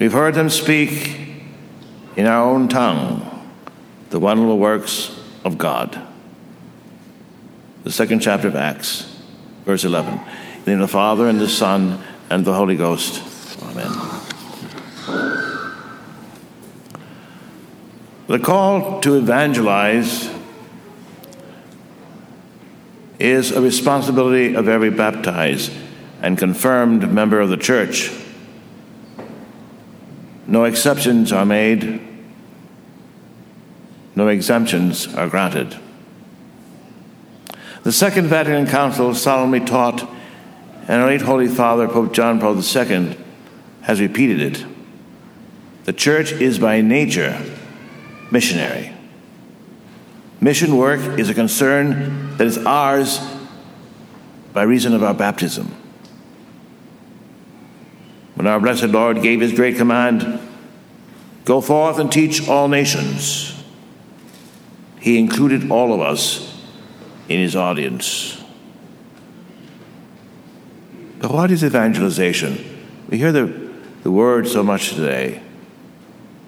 We've heard them speak in our own tongue the wonderful works of God. The second chapter of Acts, verse 11. In the name of the Father, and the Son, and the Holy Ghost. Amen. The call to evangelize is a responsibility of every baptized and confirmed member of the church. No exceptions are made, no exemptions are granted. The Second Vatican Council solemnly taught, and our late Holy Father, Pope John Paul II, has repeated it. The church is by nature missionary. Mission work is a concern that is ours by reason of our baptism. When our blessed Lord gave his great command, Go forth and teach all nations, he included all of us in his audience. But what is evangelization? We hear the, the word so much today.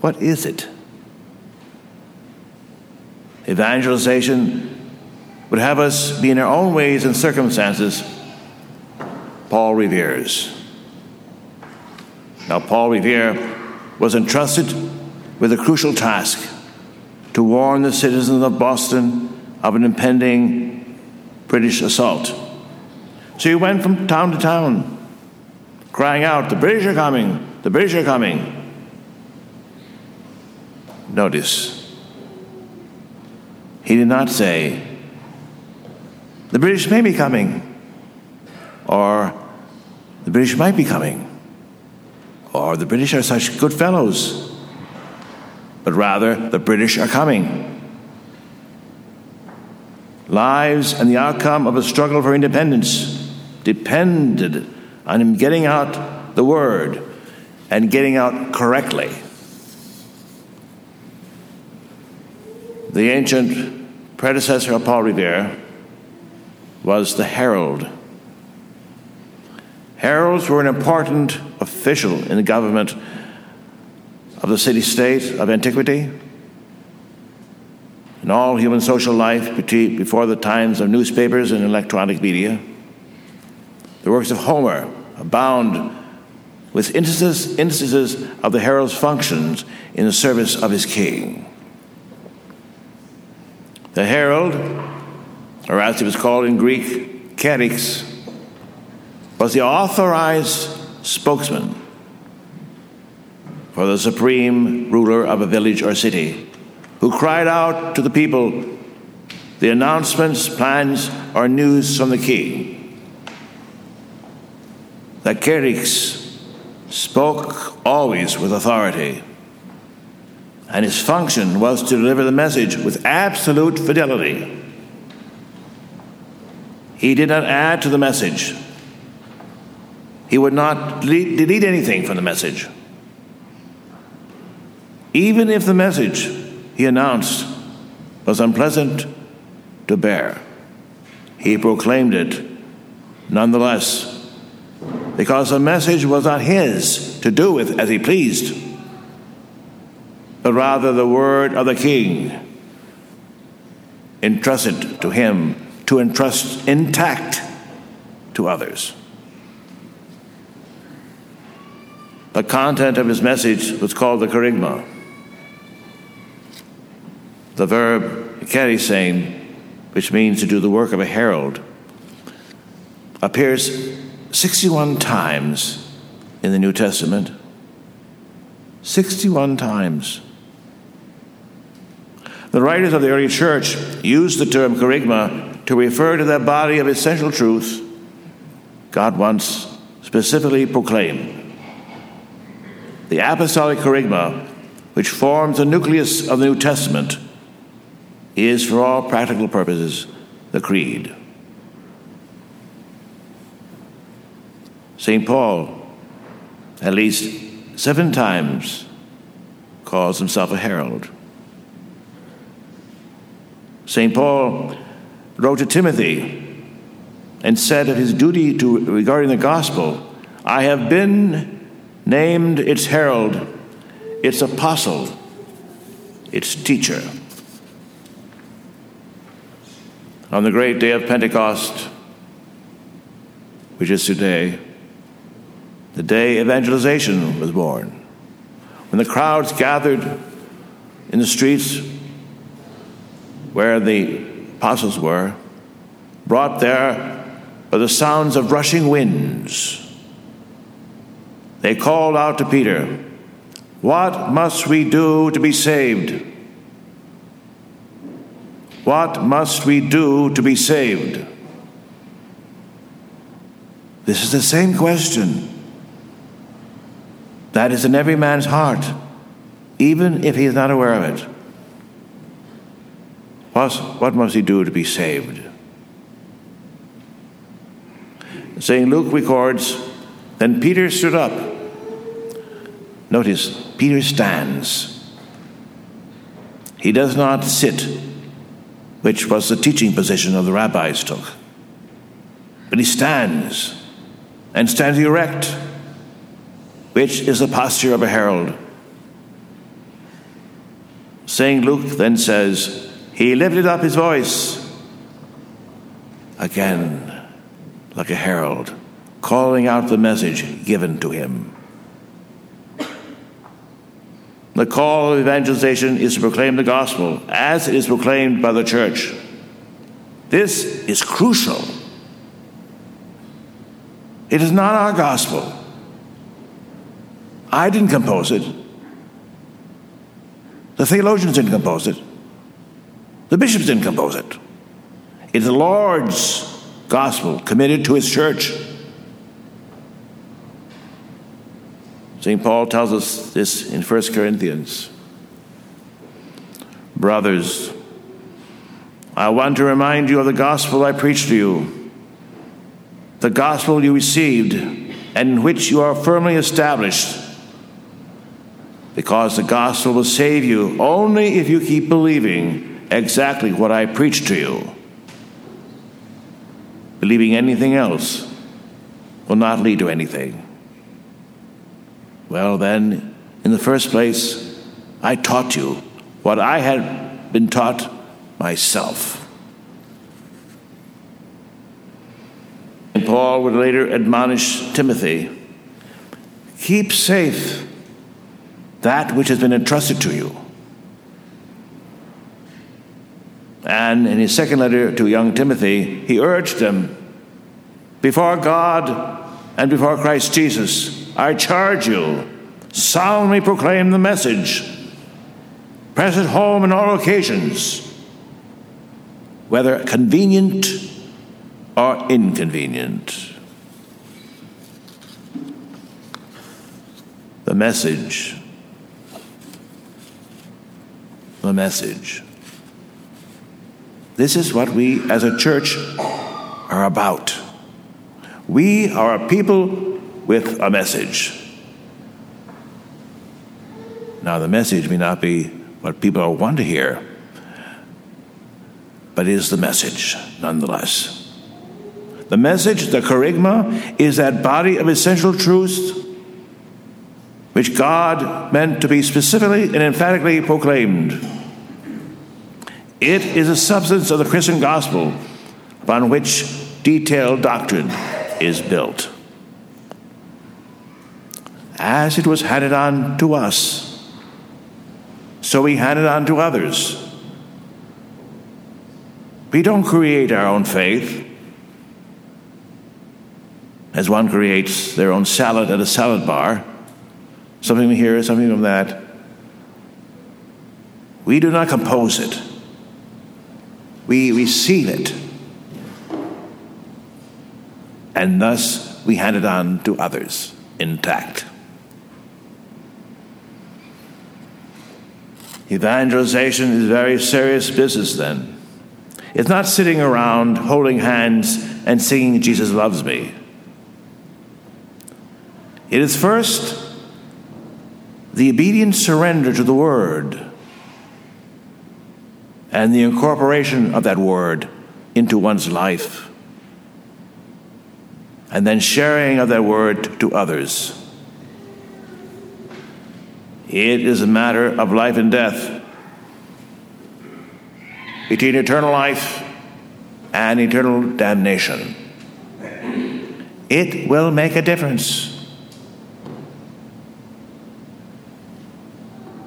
What is it? Evangelization would have us be in our own ways and circumstances Paul Reveres. Now, Paul Revere was entrusted with a crucial task to warn the citizens of Boston of an impending British assault. So he went from town to town, crying out, The British are coming! The British are coming! Notice, he did not say, The British may be coming, or the British might be coming or the British are such good fellows, but rather the British are coming. Lives and the outcome of a struggle for independence depended on him getting out the word and getting out correctly. The ancient predecessor of Paul Revere was the herald. Heralds were an important official in the government of the city state of antiquity. In all human social life before the times of newspapers and electronic media, the works of Homer abound with instances, instances of the herald's functions in the service of his king. The herald, or as he was called in Greek, keryx, was the authorized spokesman for the supreme ruler of a village or city who cried out to the people the announcements, plans, or news from the king. The keryx spoke always with authority, and his function was to deliver the message with absolute fidelity. He did not add to the message he would not delete, anything from the message. Even if the message he announced was unpleasant to bear, he proclaimed it nonetheless, because the message was not his to do with as he pleased, but rather the word of the king entrusted to him to entrust intact to others. The content of his message was called the kerygma. The verb kerisane, which means to do the work of a herald, appears 61 times in the New Testament. 61 times. The writers of the early church used the term kerygma to refer to that body of essential truth God once specifically proclaimed the apostolic kerygma, which forms the nucleus of the New Testament, is for all practical purposes the creed. St. Paul, at least seven times, calls himself a herald. St. Paul wrote to Timothy and said of his duty to, regarding the gospel, I have been named its herald, its apostle, its teacher. On the great day of Pentecost, which is today, the day evangelization was born. When the crowds gathered in the streets where the apostles were, brought there by the sounds of rushing winds, they called out to Peter, What must we do to be saved? What must we do to be saved? This is the same question that is in every man's heart, even if he is not aware of it. What, must he do to be saved? St. Luke records Then Peter stood up. Notice, Peter stands. He does not sit, which was the teaching position of the rabbis took, but he stands and stands erect which is the posture of a herald. St. Luke then says, He lifted up his voice again, like a herald, calling out the message given to him. The call of evangelization is to proclaim the gospel as it is proclaimed by the church. This is crucial. It is not our gospel. I didn't compose it. The theologians didn't compose it. The bishops didn't compose it. It's the Lord's gospel committed to his church. St. Paul tells us this in 1 Corinthians. Brothers, I want to remind you of the gospel I preached to you, the gospel you received, and in which you are firmly established because the gospel will save you only if you keep believing exactly what I preached to you. Believing anything else will not lead to anything. Well, then, in the first place, I taught you what I had been taught myself. And Paul would later admonish Timothy keep safe that which has been entrusted to you. And in his second letter to young Timothy, he urged him before God and before Christ Jesus, I charge you, solemnly proclaim the message. Press it home on all occasions, whether convenient or inconvenient. The message the message. This is what we as a church are about. We are a people with a message. Now, the message may not be what people want to hear, but is the message nonetheless. The message, the kerygma, is that body of essential truths which God meant to be specifically and emphatically proclaimed. It is a substance of the Christian gospel upon which detailed doctrine is built. As it was handed on to us, so we hand it on to others. We don't create our own faith as one creates their own salad at a salad bar, something here, something from that. We do not compose it we receive it. And thus we hand it on to others intact. Evangelization is very serious business then. It's not sitting around holding hands and singing Jesus loves me. It is first the obedient surrender to the word and the incorporation of that word into one's life, and then sharing of that word to others. It is a matter of life and death, between eternal life and eternal damnation. It will make a difference.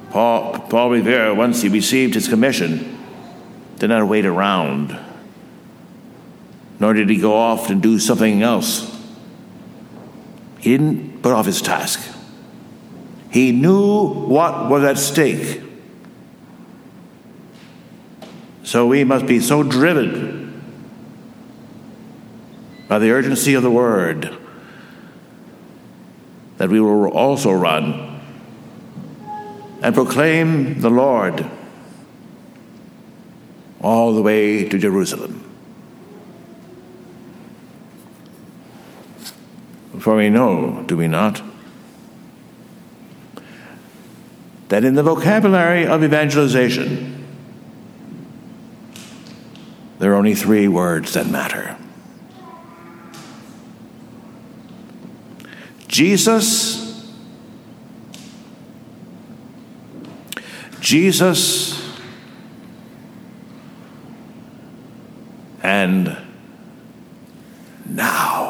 Paul, Paul Revere, once he received his commission, did not wait around, nor did he go off and do something else. He didn't put off his task. He knew what was at stake. So we must be so driven by the urgency of the word that we will also run and proclaim the Lord all the way to Jerusalem. For we know, do we not, that in the vocabulary of evangelization, there are only three words that matter. Jesus, Jesus, and now.